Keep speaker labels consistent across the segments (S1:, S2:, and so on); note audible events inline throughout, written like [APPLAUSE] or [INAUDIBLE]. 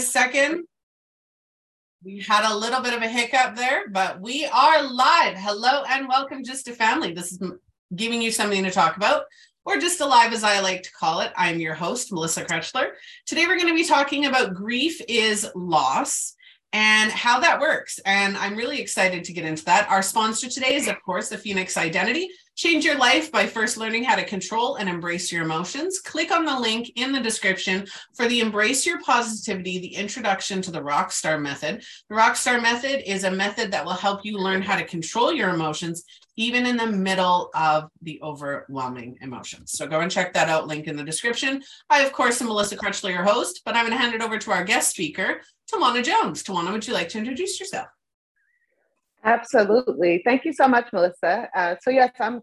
S1: second. We had a little bit of a hiccup there, but we are live. Hello and welcome, Just a Family. This is giving you something to talk about, or just alive as I like to call it. I'm your host, Melissa Krechler. Today we're going to be talking about grief is loss and how that works. And I'm really excited to get into that. Our sponsor today is, of course, the Phoenix Identity. Change your life by first learning how to control and embrace your emotions. Click on the link in the description for the Embrace Your Positivity, the introduction to the Rockstar Method. The Rockstar Method is a method that will help you learn how to control your emotions, even in the middle of the overwhelming emotions. So go and check that out, link in the description. I, of course, am Melissa Krechler, your host, but I'm going to hand it over to our guest speaker, Tawana Jones. Tawana, would you like to introduce yourself?
S2: Absolutely. Thank you so much, Melissa. Uh, so, yes, I'm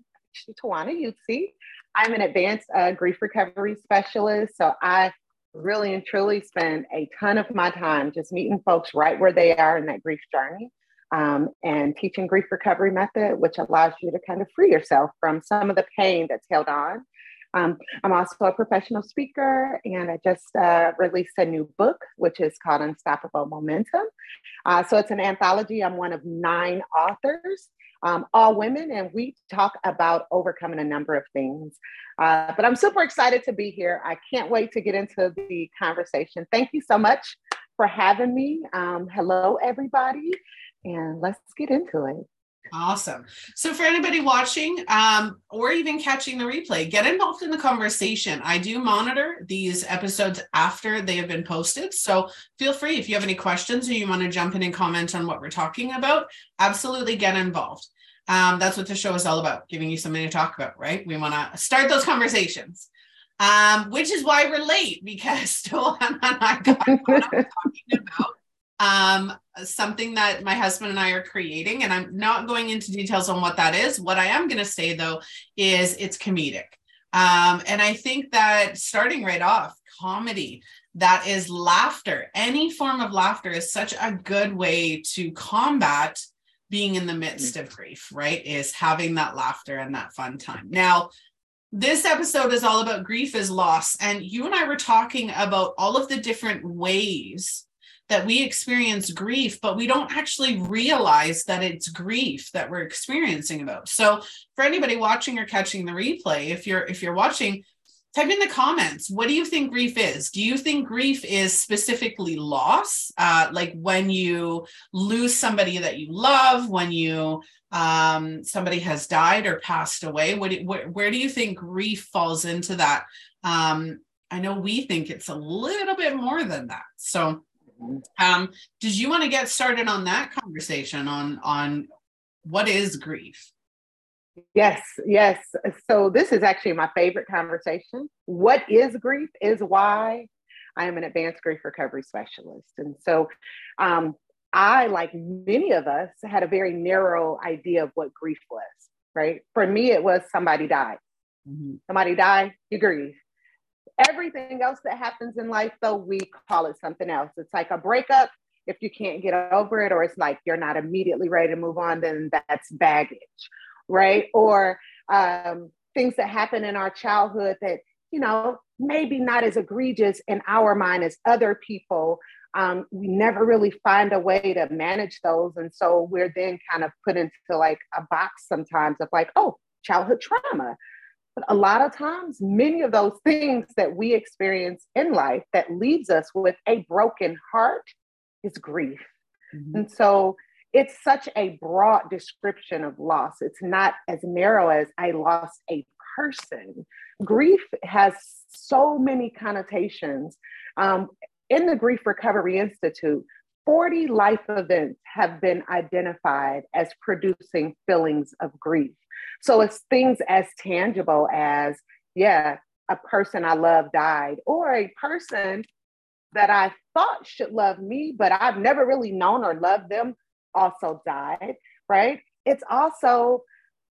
S2: Tawana Eutsey. I'm an advanced uh, grief recovery specialist. So, I really and truly spend a ton of my time just meeting folks right where they are in that grief journey um, and teaching grief recovery method, which allows you to kind of free yourself from some of the pain that's held on um, I'm also a professional speaker, and I just uh, released a new book, which is called Unstoppable Momentum. Uh, so it's an anthology. I'm one of nine authors, um, all women, and we talk about overcoming a number of things. Uh, but I'm super excited to be here. I can't wait to get into the conversation. Thank you so much for having me. Um, hello, everybody, and let's get into it.
S1: Awesome. So, for anybody watching um, or even catching the replay, get involved in the conversation. I do monitor these episodes after they have been posted. So, feel free if you have any questions or you want to jump in and comment on what we're talking about, absolutely get involved. Um, that's what the show is all about, giving you something to talk about, right? We want to start those conversations, um, which is why we're late because [LAUGHS] Tawana and I got talking about um, something that my husband and I are creating. And I'm not going into details on what that is. What I am going to say, though, is it's comedic. Um, and I think that starting right off, comedy, that is laughter, any form of laughter is such a good way to combat being in the midst of grief, right? Is having that laughter and that fun time. Now, this episode is all about grief is loss. And you and I were talking about all of the different ways that we experience grief, but we don't actually realize that it's grief that we're experiencing about. So for anybody watching or catching the replay, if you're if you're watching, type in the comments what do you think grief is? Do you think grief is specifically loss? Uh, like when you lose somebody that you love when you um, somebody has died or passed away what do, where, where do you think grief falls into that? Um, i know we think it's a little bit more than that. So um, did you want to get started on that conversation on on what is grief?
S2: Yes, yes. So this is actually my favorite conversation. What is grief? Is why I am an advanced grief recovery specialist, and so um, I, like many of us, had a very narrow idea of what grief was. Right? For me, it was somebody died. Mm-hmm. Somebody died, you grieve. Everything else that happens in life, though, we call it something else. It's like a breakup. If you can't get over it, or it's like you're not immediately ready to move on, then that's baggage, right? Or um, things that happen in our childhood that, you know, maybe not as egregious in our mind as other people. Um, we never really find a way to manage those. And so we're then kind of put into like a box sometimes of like, oh, childhood trauma. But a lot of times, many of those things that we experience in life that leaves us with a broken heart is grief. Mm-hmm. And so it's such a broad description of loss. It's not as narrow as I lost a person. Grief has so many connotations. Um, in the Grief Recovery Institute, 40 life events have been identified as producing feelings of grief. So it's things as tangible as, yeah, a person I love died, or a person that I thought should love me, but I've never really known or loved them also died, right? It's also,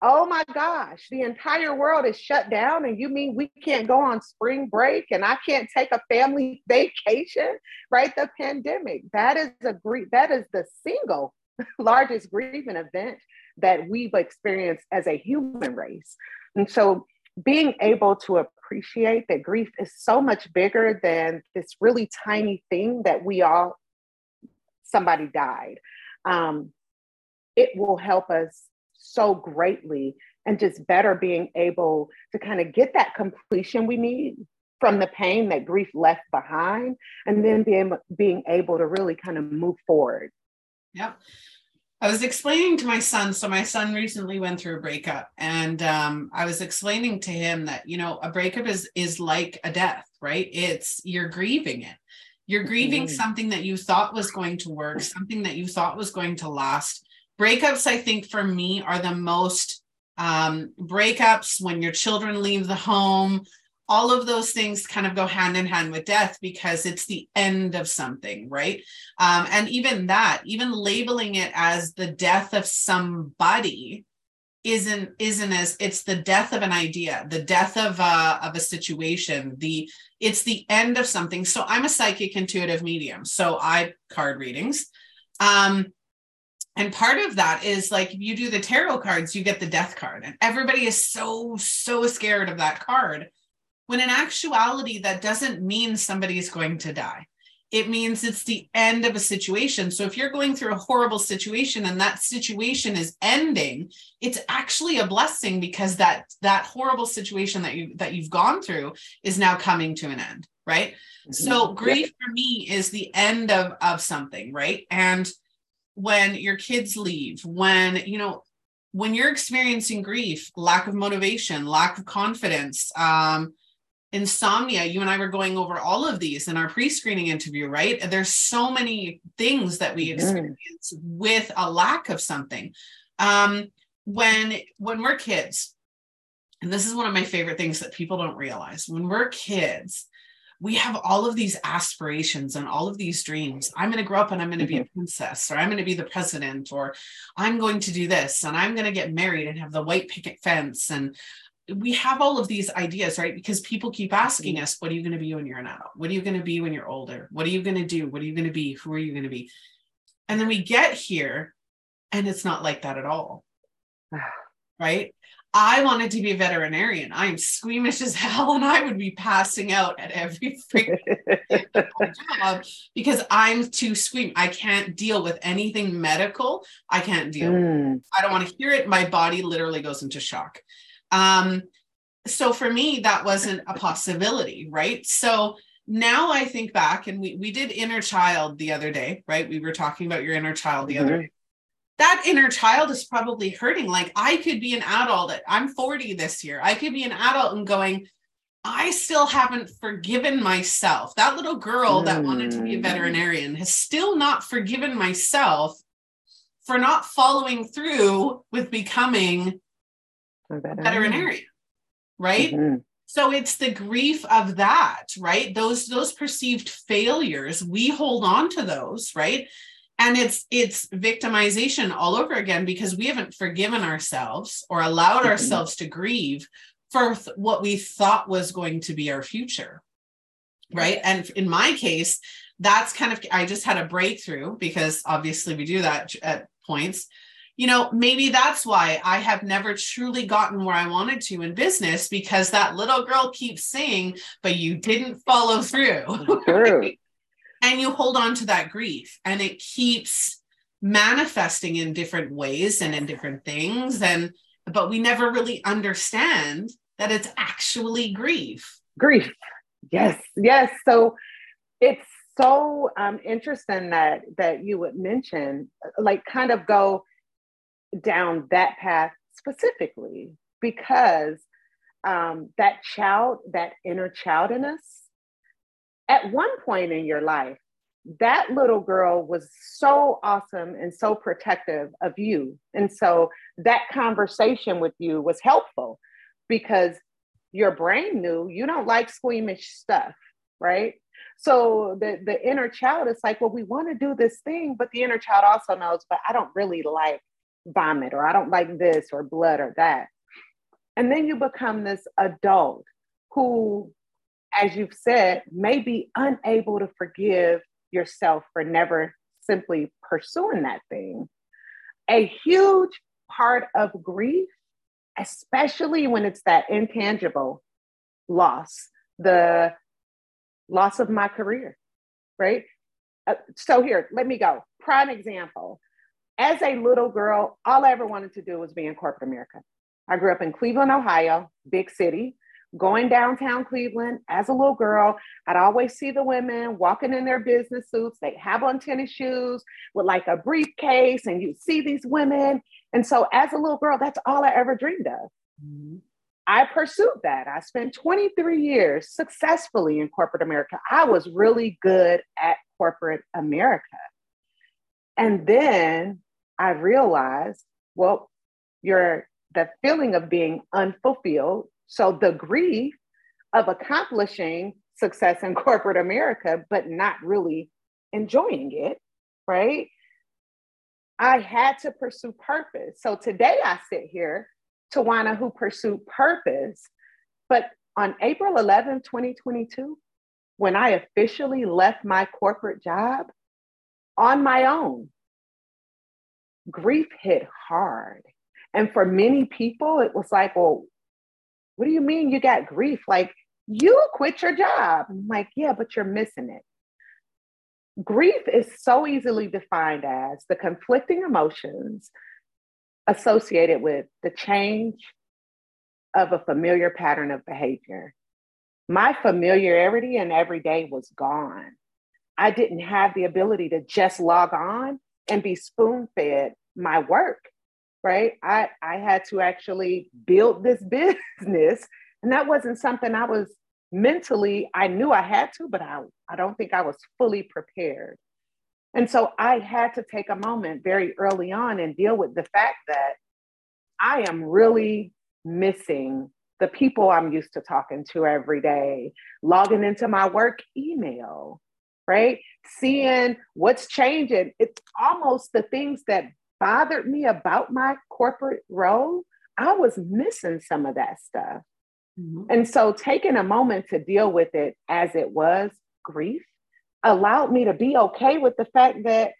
S2: oh my gosh, the entire world is shut down, and you mean we can't go on spring break and I can't take a family [LAUGHS] vacation, right? The pandemic, that is a great, that is the single [LAUGHS] largest grieving event that we've experienced as a human race. And so being able to appreciate that grief is so much bigger than this really tiny thing that we all somebody died um, it will help us so greatly and just better being able to kind of get that completion we need from the pain that grief left behind and then being, being able to really kind of move forward
S1: yep I was explaining to my son. So my son recently went through a breakup, and um, I was explaining to him that you know a breakup is is like a death, right? It's you're grieving it. You're grieving mm-hmm. something that you thought was going to work, something that you thought was going to last. Breakups, I think, for me, are the most um, breakups when your children leave the home, all of those things kind of go hand in hand with death because it's the end of something right? Um, and even that even labeling it as the death of somebody isn't isn't as it's the death of an idea the death of a of a situation the it's the end of something. So i'm a psychic intuitive medium so i card readings. Um and part of that is like if you do the tarot cards you get the death card. And everybody is so so scared of that card when in actuality, that doesn't mean somebody is going to die. It means it's the end of a situation. So if you're going through a horrible situation and that situation is ending, it's actually a blessing because that that horrible situation that you that you've gone through is now coming to an end, right? Mm-hmm. So grief for me is the end of of something, right? And when your kids leave, when you know when you're experiencing grief, lack of motivation, lack of confidence, um, insomnia you and i were going over all of these in our pre-screening interview right there's so many things that we experience mm-hmm. with a lack of something um, when when we're kids and this is one of my favorite things that people don't realize when we're kids we have all of these aspirations and all of these dreams. I'm going to grow up and I'm going to be a mm-hmm. princess, or I'm going to be the president, or I'm going to do this, and I'm going to get married and have the white picket fence, and we have all of these ideas, right? Because people keep asking us, what are you going to be when you're an adult? What are you going to be when you're older? What are you going to do? What are you going to be? Who are you going to be? And then we get here and it's not like that at all. [SIGHS] right? I wanted to be a veterinarian. I am squeamish as hell and I would be passing out at every [LAUGHS] freaking job because I'm too squeamish. I can't deal with anything medical. I can't deal. Mm. I don't want to hear it. My body literally goes into shock. Um, so for me, that wasn't a possibility, right? So now I think back, and we we did inner child the other day, right? We were talking about your inner child the mm-hmm. other day. That inner child is probably hurting. Like I could be an adult. I'm 40 this year. I could be an adult and going, I still haven't forgiven myself. That little girl that wanted to be a mm. veterinarian has still not forgiven myself for not following through with becoming veterinarian, right? Mm-hmm. So it's the grief of that, right? Those those perceived failures, we hold on to those, right? And it's it's victimization all over again because we haven't forgiven ourselves or allowed mm-hmm. ourselves to grieve for th- what we thought was going to be our future. Right? And in my case, that's kind of I just had a breakthrough because obviously we do that at points you know, maybe that's why I have never truly gotten where I wanted to in business because that little girl keeps saying, but you didn't follow through. Right? [LAUGHS] and you hold on to that grief and it keeps manifesting in different ways and in different things. And, but we never really understand that it's actually grief.
S2: Grief. Yes. Yes. So it's so um, interesting that that you would mention like kind of go down that path specifically because um, that child, that inner child in us, at one point in your life, that little girl was so awesome and so protective of you. And so that conversation with you was helpful because your brain knew you don't like squeamish stuff, right? So the, the inner child is like, well, we want to do this thing, but the inner child also knows, but I don't really like vomit or I don't like this or blood or that. And then you become this adult who, as you've said, may be unable to forgive yourself for never simply pursuing that thing. A huge part of grief especially when it's that intangible loss, the loss of my career, right? Uh, so here, let me go. Prime example. As a little girl, all I ever wanted to do was be in corporate America. I grew up in Cleveland, Ohio, big city. Going downtown Cleveland as a little girl, I'd always see the women walking in their business suits. They have on tennis shoes with like a briefcase, and you see these women. And so, as a little girl, that's all I ever dreamed of. Mm-hmm. I pursued that. I spent 23 years successfully in corporate America. I was really good at corporate America. And then I realized, well, you're the feeling of being unfulfilled. So the grief of accomplishing success in [LAUGHS] corporate America, but not really enjoying it, right? I had to pursue purpose. So today I sit here Tawana who pursued purpose. But on April 11, 2022, when I officially left my corporate job on my own, grief hit hard. And for many people, it was like, well, what do you mean you got grief? Like, you quit your job. I'm like, yeah, but you're missing it. Grief is so easily defined as the conflicting emotions associated with the change of a familiar pattern of behavior. My familiarity and every day was gone. I didn't have the ability to just log on and be spoon fed my work, right? I, I had to actually build this [LAUGHS] business. And that wasn't something I was mentally, I knew I had to, but I, I don't think I was fully prepared. And so I had to take a moment very early on and deal with the fact that I am really missing the people I'm used to talking to every day, logging into my work email, right? Seeing what's changing. It's almost the things that bothered me about my corporate role. I was missing some of that stuff. Mm-hmm. And so taking a moment to deal with it as it was grief allowed me to be okay with the fact that,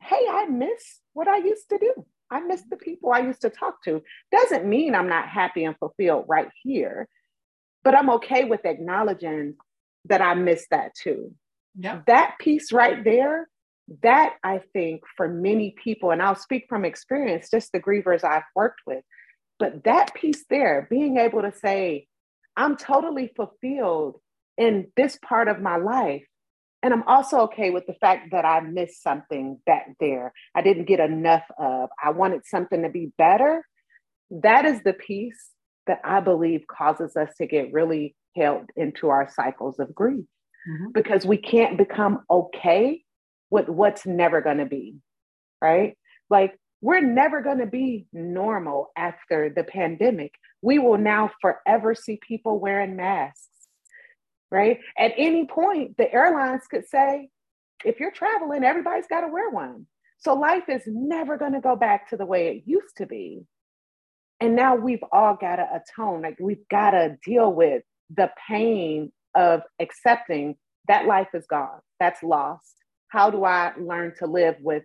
S2: hey, I miss what I used to do. I miss the people I used to talk to. Doesn't mean I'm not happy and fulfilled right here, but I'm okay with acknowledging that I miss that too. Yeah. That piece right there, that I think for many people, and I'll speak from experience, just the grievers I've worked with, but that piece there, being able to say, I'm totally fulfilled in this part of my life and I'm also okay with the fact that I missed something back there. I didn't get enough of. I wanted something to be better. That is the piece that I believe causes us to get really held into our cycles of grief mm-hmm. because we can't become okay with what's never going to be, right? Like, we're never going to be normal after the pandemic. We will now forever see people wearing masks right? At any point, the airlines could say, if you're traveling, everybody's got to wear one. So life is never going to go back to the way it used to be. And now we've all got to atone, like we've got to deal with the pain of accepting that life is gone, that's lost. How do I learn to live with,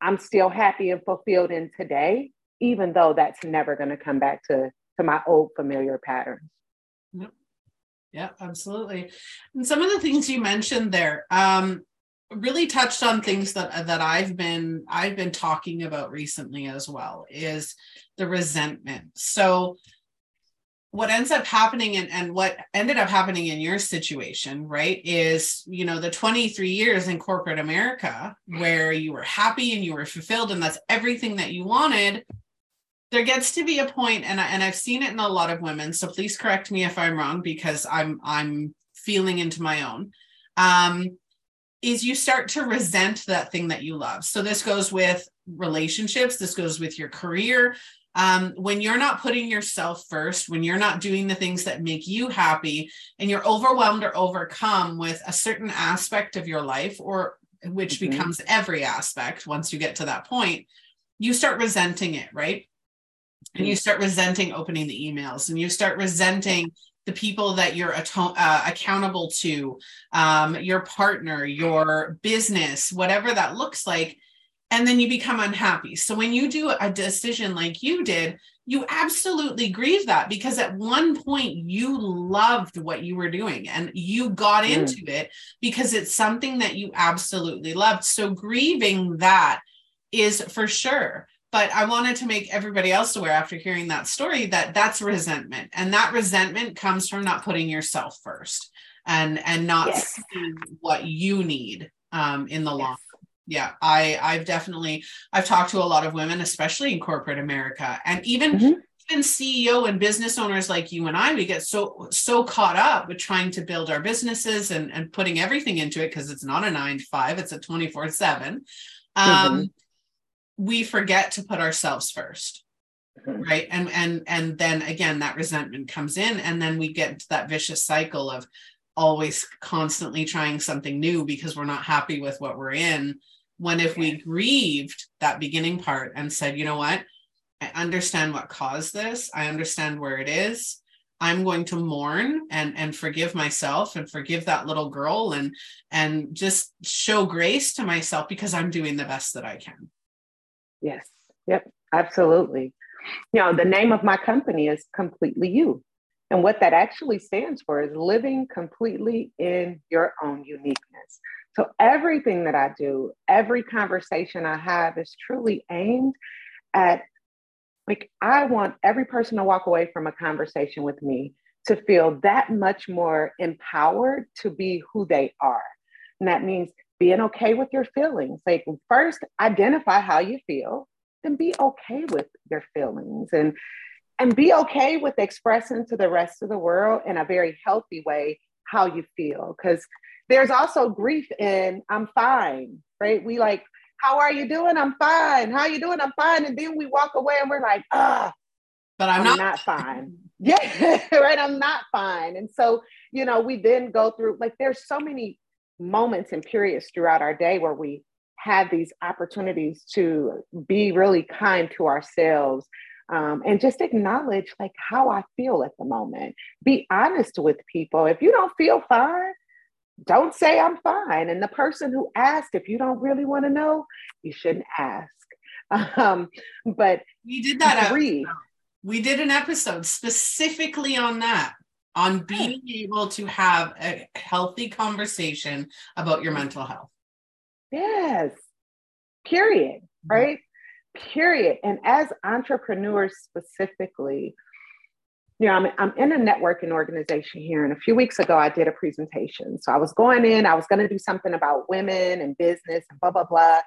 S2: I'm still happy and fulfilled in today, even though that's never going to come back to, to my old familiar patterns?
S1: Yep. Yeah, absolutely. And some of the things you mentioned there um, really touched on things that that I've been I've been talking about recently as well is the resentment. So what ends up happening and, and what ended up happening in your situation right is you know the 23 years in corporate america where you were happy and you were fulfilled and that's everything that you wanted there gets to be a point and I, and I've seen it in a lot of women so please correct me if I'm wrong because I'm I'm feeling into my own um is you start to resent that thing that you love. So this goes with relationships this goes with your career um, when you're not putting yourself first, when you're not doing the things that make you happy, and you're overwhelmed or overcome with a certain aspect of your life, or which mm-hmm. becomes every aspect once you get to that point, you start resenting it, right? and you start resenting opening the emails and you start resenting the people that you're ato- uh, accountable to um, your partner your business whatever that looks like and then you become unhappy. So when you do a decision like you did, you absolutely grieve that because at one point you loved what you were doing and you got mm. into it because it's something that you absolutely loved. So grieving that is for sure. But I wanted to make everybody else aware after hearing that story that that's resentment. And that resentment comes from not putting yourself first and and not yes. seeing what you need um, in the yes. long yeah i i've definitely i've talked to a lot of women especially in corporate america and even mm-hmm. even ceo and business owners like you and i we get so so caught up with trying to build our businesses and and putting everything into it because it's not a nine to five it's a 24 7 um mm-hmm. we forget to put ourselves 1st mm-hmm. right and and and then again that resentment comes in and then we get into that vicious cycle of always constantly trying something new because we're not happy with what we're in when if we grieved that beginning part and said, you know what, I understand what caused this, I understand where it is. I'm going to mourn and and forgive myself and forgive that little girl and and just show grace to myself because I'm doing the best that I can.
S2: Yes. Yep. Absolutely. You know, the name of my company is Completely You. And what that actually stands for is living completely in your own uniqueness. So everything that I do, every conversation I have is truly aimed at like I want every person to walk away from a conversation with me to feel that much more empowered to be who they are. And that means being okay with your feelings. Like first identify how you feel, then be okay with your feelings and and be okay with expressing to the rest of the world in a very healthy way how you feel because there's also grief in I'm fine, right? We like, how are you doing? I'm fine. How you doing? I'm fine. And then we walk away and we're like, ah,
S1: but I'm, I'm not.
S2: not fine. [LAUGHS] yeah, right. I'm not fine. And so, you know, we then go through like there's so many moments and periods throughout our day where we have these opportunities to be really kind to ourselves um, and just acknowledge like how I feel at the moment. Be honest with people. If you don't feel fine, don't say I'm fine. And the person who asked, if you don't really want to know, you shouldn't ask. [LAUGHS] Um, but
S1: we did that. Agree. We did an episode specifically on that, on being able to have a healthy conversation about your mental health.
S2: Yes. Period. Mm-hmm. Right. Period. And as entrepreneurs specifically, you know, I'm, I'm in a networking organization here. And a few weeks ago, I did a presentation. So I was going in, I was going to do something about women and business and blah, blah, blah.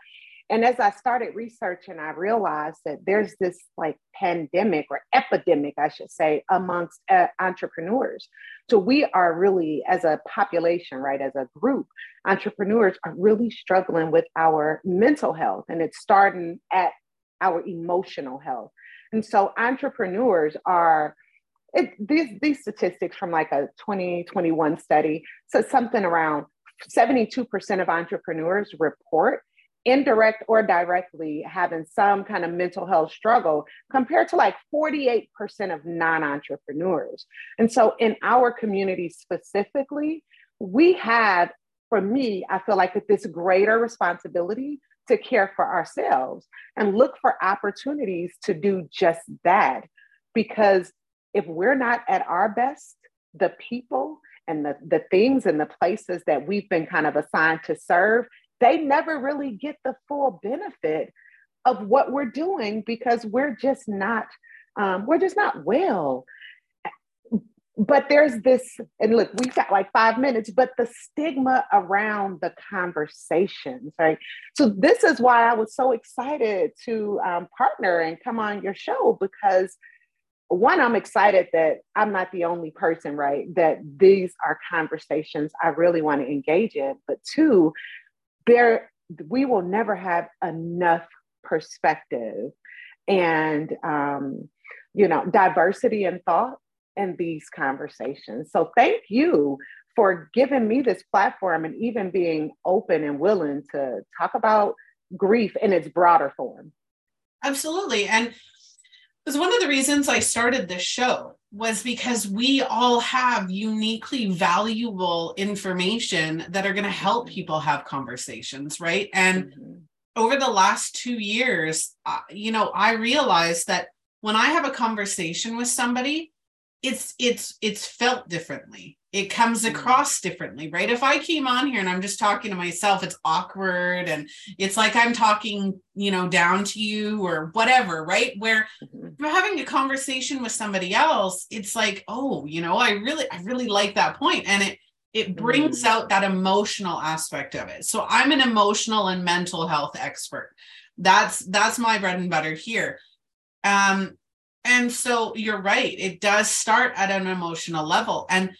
S2: And as I started researching, I realized that there's this like pandemic or epidemic, I should say, amongst uh, entrepreneurs. So we are really, as a population, right, as a group, entrepreneurs are really struggling with our mental health. And it's starting at our emotional health. And so entrepreneurs are it, these these statistics from like a 2021 study says something around 72% of entrepreneurs report indirect or directly having some kind of mental health struggle compared to like 48% of non-entrepreneurs. And so in our community specifically, we have for me, I feel like this greater responsibility to care for ourselves and look for opportunities to do just that because if we're not at our best, the people and the, the things and the places that we've been kind of assigned to serve, they never really get the full benefit of what we're doing because we're just not um, we're just not well. But there's this and look we've got like five minutes but the stigma around the conversations right? So this is why i was so excited to um, partner and come on your show because one, I'm excited that I'm not the only person, right? That these are conversations I really want to engage in. But two, there we will never have enough perspective and um, you know diversity in thought in these conversations. So thank you for giving me this platform and even being open and willing to talk about grief in its broader form.
S1: Absolutely. And because one of the reasons I started this show was because we all have uniquely valuable information that are going to help people have conversations, right? And mm-hmm. over the last two years, you know, I realized that when I have a conversation with somebody, it's it's it's felt differently it comes mm. across differently right if i came on here and i'm just talking to myself it's awkward and it's like i'm talking you know down to you or whatever right where mm-hmm. you're having a conversation with somebody else it's like oh you know i really i really like that point and it it brings mm. out that emotional aspect of it so i'm an emotional and mental health expert that's that's my bread and butter here um and so you're right it does start at an emotional level and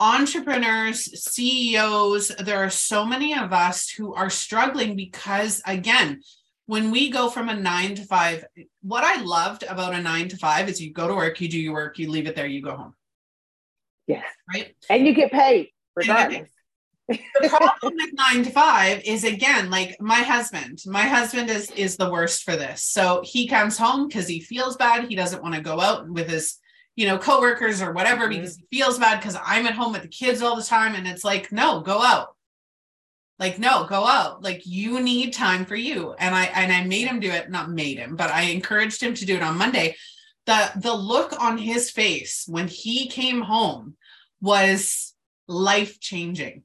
S1: entrepreneurs ceos there are so many of us who are struggling because again when we go from a nine to five what i loved about a nine to five is you go to work you do your work you leave it there you go home.
S2: Yes.
S1: Right?
S2: And you get paid regardless.
S1: The problem with nine to five is again like my husband my husband is is the worst for this. So he comes home because he feels bad he doesn't want to go out with his you know coworkers or whatever mm-hmm. because he feels bad because i'm at home with the kids all the time and it's like no go out. Like no go out. Like you need time for you. And i and i made him do it. Not made him but i encouraged him to do it on monday. The the look on his face when he came home was life changing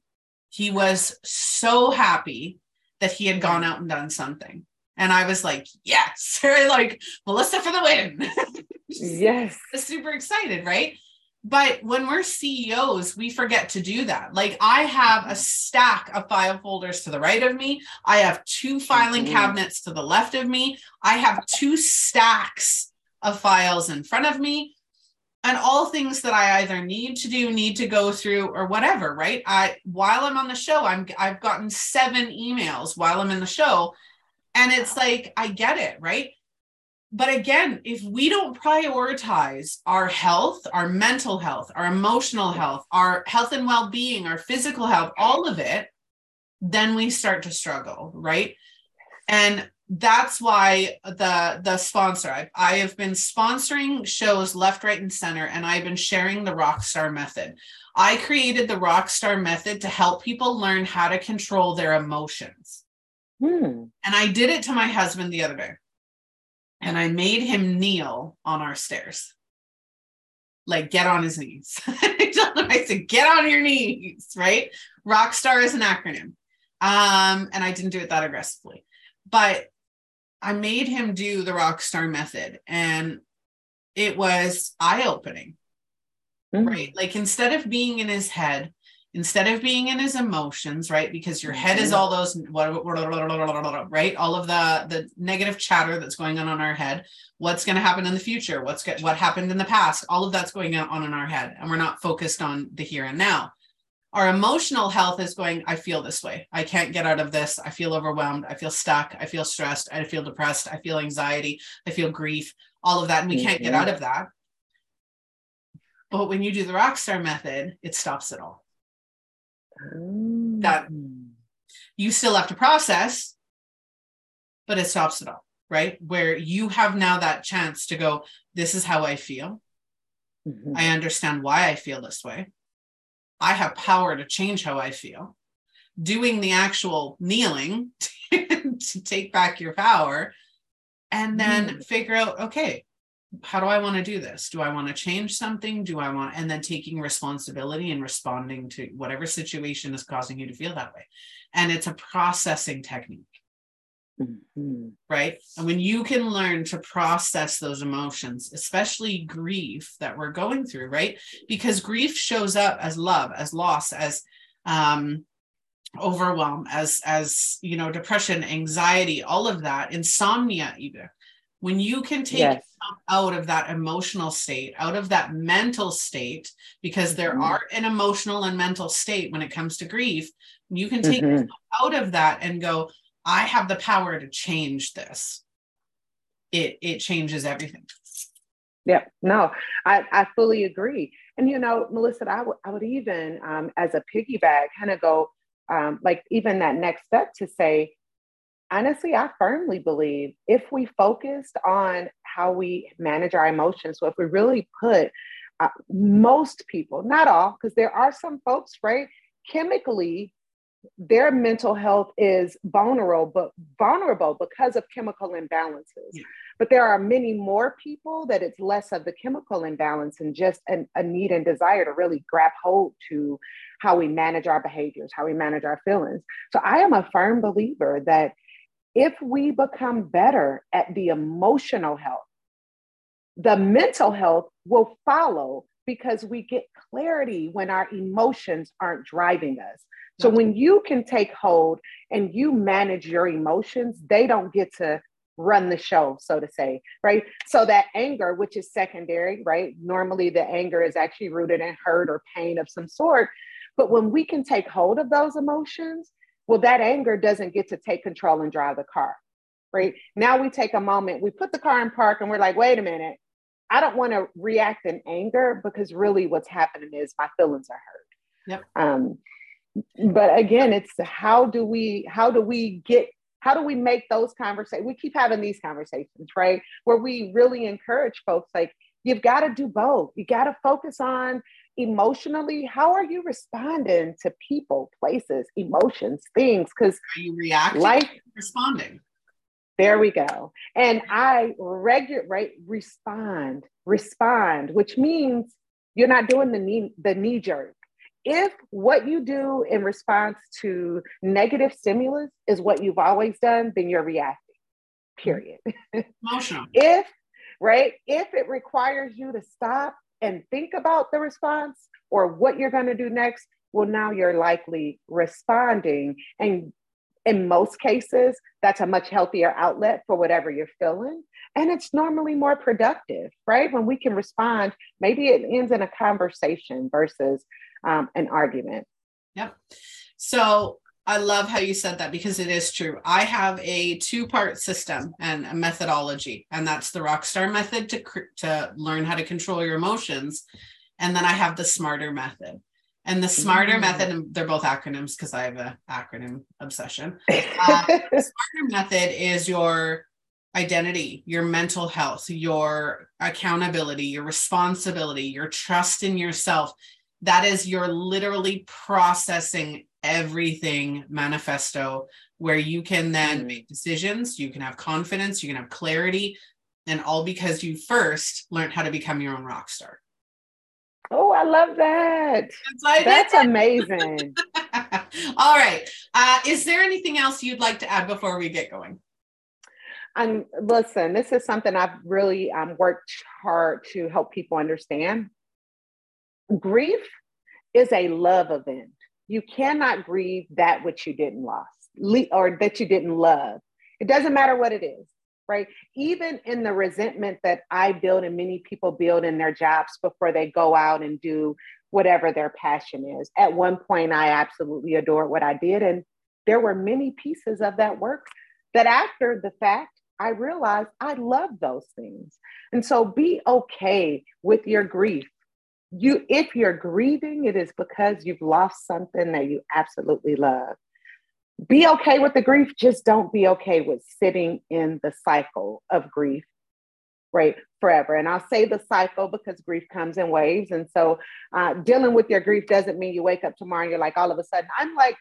S1: he was so happy that he had gone out and done something. And I was like, yes, [LAUGHS] like Melissa for the win. [LAUGHS]
S2: yes.
S1: Super excited, right? But when we're CEOs, we forget to do that. Like I have a stack of file folders to the right of me. I have two filing mm-hmm. cabinets to the left of me. I have two stacks of files in front of me and all things that I either need to do, need to go through, or whatever, right? I while I'm on the show, I'm I've gotten seven emails while I'm in the show. And it's like, I get it, right? But again, if we don't prioritize our health, our mental health, our emotional health, our health and well-being, our physical health, all of it, then we start to struggle, right? And that's why the the sponsor I, I have been sponsoring shows left right and center and i've been sharing the rockstar method i created the rockstar method to help people learn how to control their emotions hmm. and i did it to my husband the other day and i made him kneel on our stairs like get on his knees [LAUGHS] i told him, I said get on your knees right rockstar is an acronym um and i didn't do it that aggressively but I made him do the rockstar method and it was eye opening. Mm-hmm. Right? Like instead of being in his head, instead of being in his emotions, right? Because your head is mm-hmm. all those right? All of the the negative chatter that's going on in our head. What's going to happen in the future? What's what happened in the past? All of that's going on in our head and we're not focused on the here and now our emotional health is going i feel this way i can't get out of this i feel overwhelmed i feel stuck i feel stressed i feel depressed i feel anxiety i feel grief all of that and we mm-hmm. can't get out of that but when you do the rockstar method it stops it all mm-hmm. that you still have to process but it stops it all right where you have now that chance to go this is how i feel mm-hmm. i understand why i feel this way I have power to change how I feel. Doing the actual kneeling [LAUGHS] to take back your power and then mm. figure out, okay, how do I want to do this? Do I want to change something? Do I want, and then taking responsibility and responding to whatever situation is causing you to feel that way. And it's a processing technique. Mm-hmm. Right. And when you can learn to process those emotions, especially grief that we're going through, right? Because grief shows up as love, as loss, as um, overwhelm, as as you know, depression, anxiety, all of that, insomnia, even. When you can take yes. out of that emotional state, out of that mental state, because there mm-hmm. are an emotional and mental state when it comes to grief, you can take mm-hmm. out of that and go, I have the power to change this. It it changes everything.
S2: Yeah, no, I, I fully agree. And you know, Melissa, I, w- I would even um, as a piggyback kind of go um, like even that next step to say, honestly, I firmly believe if we focused on how we manage our emotions, so if we really put uh, most people, not all, because there are some folks, right, chemically their mental health is vulnerable, but vulnerable because of chemical imbalances. Yeah. But there are many more people that it's less of the chemical imbalance and just an, a need and desire to really grab hold to how we manage our behaviors, how we manage our feelings. So I am a firm believer that if we become better at the emotional health, the mental health will follow because we get clarity when our emotions aren't driving us. So when you can take hold and you manage your emotions, they don't get to run the show, so to say, right? So that anger, which is secondary, right? Normally the anger is actually rooted in hurt or pain of some sort. But when we can take hold of those emotions, well, that anger doesn't get to take control and drive the car, right? Now we take a moment, we put the car in park and we're like, wait a minute, I don't want to react in anger because really what's happening is my feelings are hurt. Yep. Um, but again, it's how do we how do we get how do we make those conversations? We keep having these conversations, right? Where we really encourage folks like you've got to do both. You got to focus on emotionally how are you responding to people places emotions things? Because
S1: you react life responding?
S2: There we go. And i regular right respond respond which means you're not doing the knee the knee jerk. If what you do in response to negative stimulus is what you've always done then you're reacting period. [LAUGHS]
S1: Emotional.
S2: If right if it requires you to stop and think about the response or what you're going to do next, well, now you're likely responding. And in most cases, that's a much healthier outlet for whatever you're feeling. And it's normally more productive, right? When we can respond, maybe it ends in a conversation versus um, an argument.
S1: Yep. So I love how you said that because it is true. I have a two-part system and a methodology, and that's the Rockstar method to to learn how to control your emotions, and then I have the Smarter method. And the Smarter mm-hmm. method, and they're both acronyms because I have an acronym obsession. [LAUGHS] Uh, the Smarter method is your identity, your mental health, your accountability, your responsibility, your trust in yourself. That is you're literally processing everything manifesto where you can then mm. make decisions, you can have confidence, you can have clarity, and all because you first learned how to become your own rock star.
S2: Oh, I love that. That's amazing. [LAUGHS]
S1: all right. Uh, is there anything else you'd like to add before we get going?
S2: Um, listen, this is something I've really um, worked hard to help people understand. Grief is a love event you cannot grieve that which you didn't lose or that you didn't love. It doesn't matter what it is, right? Even in the resentment that I build and many people build in their jobs before they go out and do whatever their passion is. At one point, I absolutely adored what I did. And there were many pieces of that work that after the fact, I realized I love those things. And so be okay with your grief you if you're grieving it is because you've lost something that you absolutely love. Be okay with the grief just don't be okay with sitting in the cycle of grief right forever. And i'll say the cycle because grief comes in waves. And so uh, dealing with your grief doesn't mean you wake up tomorrow and you're like all of a sudden i'm like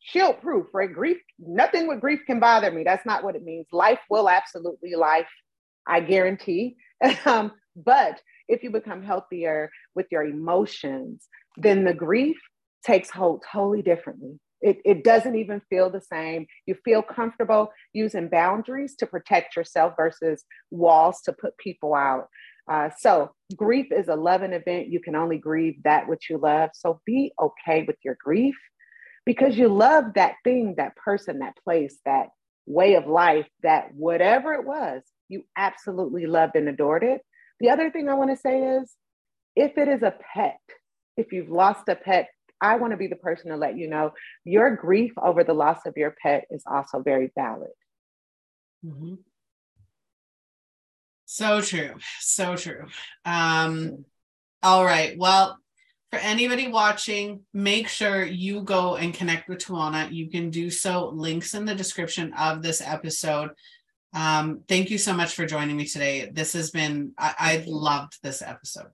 S2: shield proof right? Grief nothing with grief can bother me. That's not what it means. Life will absolutely life i guarantee. [LAUGHS] Um, but if you become healthier with your emotions, then the grief takes hold totally differently. It, it doesn't even feel the same. You feel comfortable using boundaries to protect yourself versus walls to put people out. Uh, so, grief is a loving event. You can only grieve that which you love. So, be okay with your grief because you love that thing, that person, that place, that way of life, that whatever it was, you absolutely loved and adored it. The other thing I want to say is if it is a pet, if you've lost a pet, I want to be the person to let you know your grief over the loss of your pet is also very valid.
S1: Mm-hmm. So true. So true. Um, all right. Well, for anybody watching, make sure you go and connect with Tawana. You can do so. Links in the description of this episode. Um, thank you so much for joining me today. This has been, I, I loved this episode.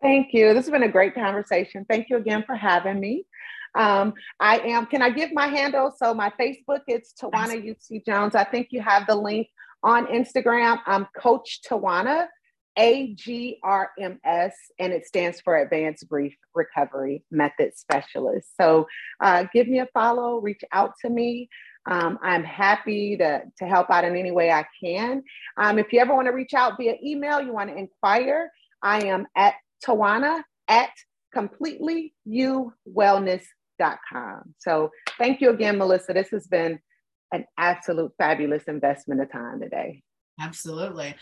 S2: Thank you. This has been a great conversation. Thank you again for having me. Um, I am, can I give my handle? So my Facebook, it's Tawana Eutsey Jones. I think you have the link on Instagram. I'm Coach Tawana, A G R M S, and it stands for Advanced Grief Recovery Method Specialist. So uh, give me a follow, reach out to me. Um, I'm happy to, to help out in any way I can. Um, if you ever want to reach out via email, you want to inquire, I am at Tawana at completelyyouwellness.com. So thank you again, Melissa. This has been an absolute fabulous investment of time today.
S1: Absolutely.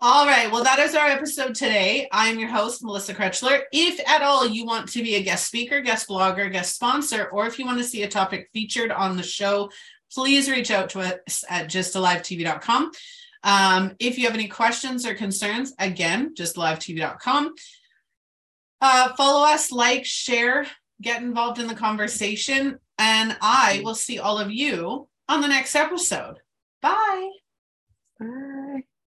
S1: All right. Well, that is our episode today. I'm your host, Melissa Krechler. If at all you want to be a guest speaker, guest blogger, guest sponsor, or if you want to see a topic featured on the show, please reach out to us at gysttalivetv.com. Um, if you have any questions or concerns, again, gysttalivetv.com. Uh, follow us, like, share, get involved in the conversation, and I will see all of you on the next episode. Bye.
S2: Bye.